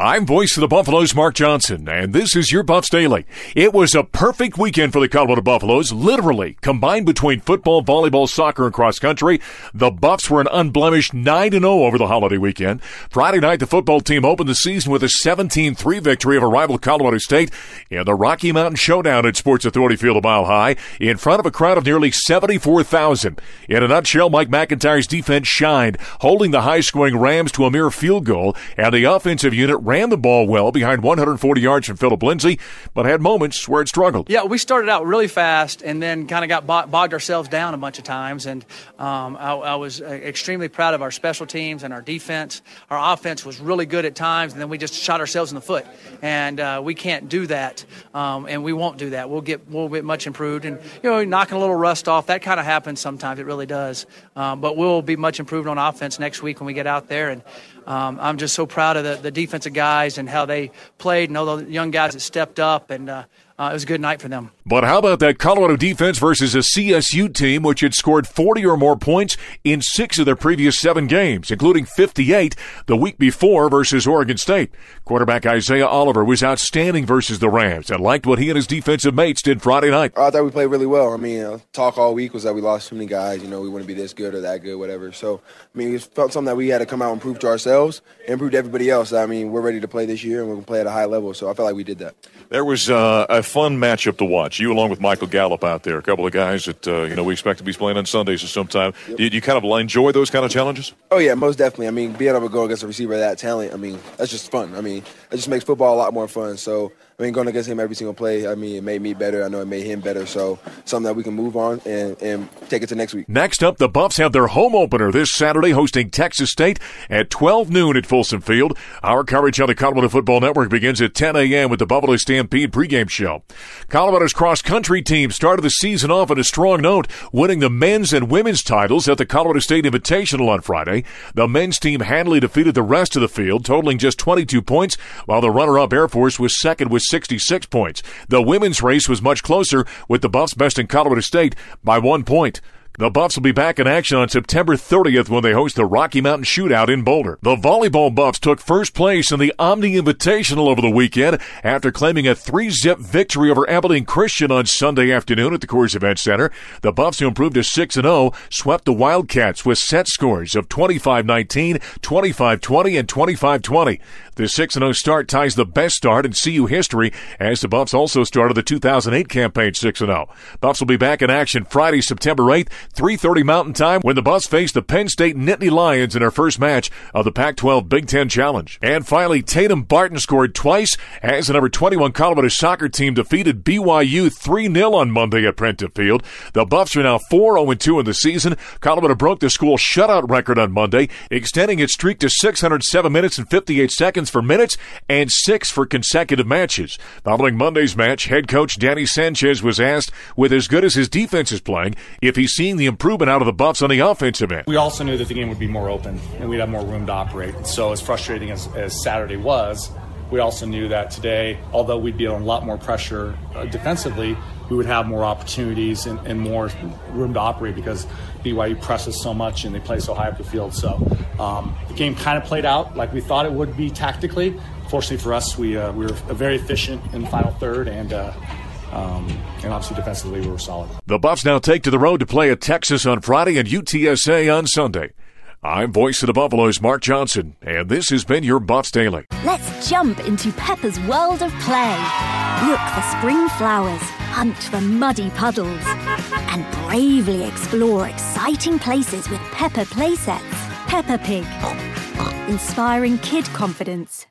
I'm voice of the Buffaloes, Mark Johnson, and this is your Buffs Daily. It was a perfect weekend for the Colorado Buffaloes, literally combined between football, volleyball, soccer, and cross country. The Buffs were an unblemished 9 0 over the holiday weekend. Friday night, the football team opened the season with a 17 3 victory over rival Colorado State in the Rocky Mountain Showdown at Sports Authority Field a mile high in front of a crowd of nearly 74,000. In a nutshell, Mike McIntyre's defense shined, holding the high scoring Rams to a mere field goal, and the offensive unit ran the ball well behind 140 yards from Phillip Lindsay, but had moments where it struggled. Yeah, we started out really fast and then kind of got bogged ourselves down a bunch of times. And um, I, I, was uh, extremely proud of our special teams and our defense. Our offense was really good at times, and then we just shot ourselves in the foot. And uh, we can't do that, um, and we won't do that. We'll get we'll get much improved, and you know, knocking a little rust off. That kind of happens sometimes. It really does. Um, but we'll be much improved on offense next week when we get out there and. Um, I'm just so proud of the, the defensive guys and how they played and all the young guys that stepped up. And uh, uh, it was a good night for them. But how about that Colorado defense versus a CSU team which had scored 40 or more points in six of their previous seven games, including 58 the week before versus Oregon State? Quarterback Isaiah Oliver was outstanding versus the Rams and liked what he and his defensive mates did Friday night. I thought we played really well. I mean, uh, talk all week was that we lost too many guys. You know, we wouldn't be this good or that good, whatever. So, I mean, it felt something that we had to come out and prove to ourselves and prove to everybody else. I mean, we're ready to play this year and we're going to play at a high level. So I felt like we did that. There was uh, a fun matchup to watch. You along with Michael Gallup out there, a couple of guys that uh, you know we expect to be playing on Sundays at some time. Yep. Did you kind of enjoy those kind of challenges? Oh yeah, most definitely. I mean, being able to go against a receiver of that talent, I mean, that's just fun. I mean, it just makes football a lot more fun. So I mean, going against him every single play, I mean, it made me better. I know it made him better. So something that we can move on and, and take it to next week. Next up, the Buffs have their home opener this Saturday, hosting Texas State at 12 noon at Folsom Field. Our coverage on the Colorado Football Network begins at 10 a.m. with the Buffalo Stampede pregame show. Colorado's cross country team started the season off on a strong note, winning the men's and women's titles at the Colorado State Invitational on Friday. The men's team handily defeated the rest of the field, totaling just 22 points, while the runner-up Air Force was second with 66 points. The women's race was much closer, with the Buffs besting Colorado State by one point. The Buffs will be back in action on September 30th when they host the Rocky Mountain Shootout in Boulder. The volleyball Buffs took first place in the Omni Invitational over the weekend after claiming a three-zip victory over Abilene Christian on Sunday afternoon at the Coors Event Center. The Buffs, who improved to 6-0, swept the Wildcats with set scores of 25-19, 25-20, and 25-20. The 6-0 start ties the best start in CU history as the Buffs also started the 2008 campaign 6-0. Buffs will be back in action Friday, September 8th 3.30 Mountain Time when the Buffs face the Penn State Nittany Lions in their first match of the Pac-12 Big Ten Challenge. And finally, Tatum Barton scored twice as the number 21 Colorado soccer team defeated BYU 3-0 on Monday at Prentup Field. The Buffs are now 4-0-2 in the season. Colorado broke the school shutout record on Monday, extending its streak to 607 minutes and 58 seconds for minutes and six for consecutive matches. Following Monday's match, head coach Danny Sanchez was asked, with as good as his defense is playing, if he's seeing the improvement out of the Buffs on the offensive end. We also knew that the game would be more open and we'd have more room to operate. So, as frustrating as, as Saturday was, we also knew that today, although we'd be on a lot more pressure uh, defensively, we would have more opportunities and, and, more room to operate because BYU presses so much and they play so high up the field. So um, the game kind of played out like we thought it would be tactically. Fortunately for us, we, uh, we were very efficient in the final third and uh, um, and obviously defensively we were solid. The Buffs now take to the road to play at Texas on Friday and UTSA on Sunday. I'm voice of the Buffaloes, Mark Johnson, and this has been your Buffs Daily. Let's jump into Peppa's world of play. Look for spring flowers, hunt for muddy puddles, and bravely explore exciting places with Peppa playsets. Peppa Pig, inspiring kid confidence.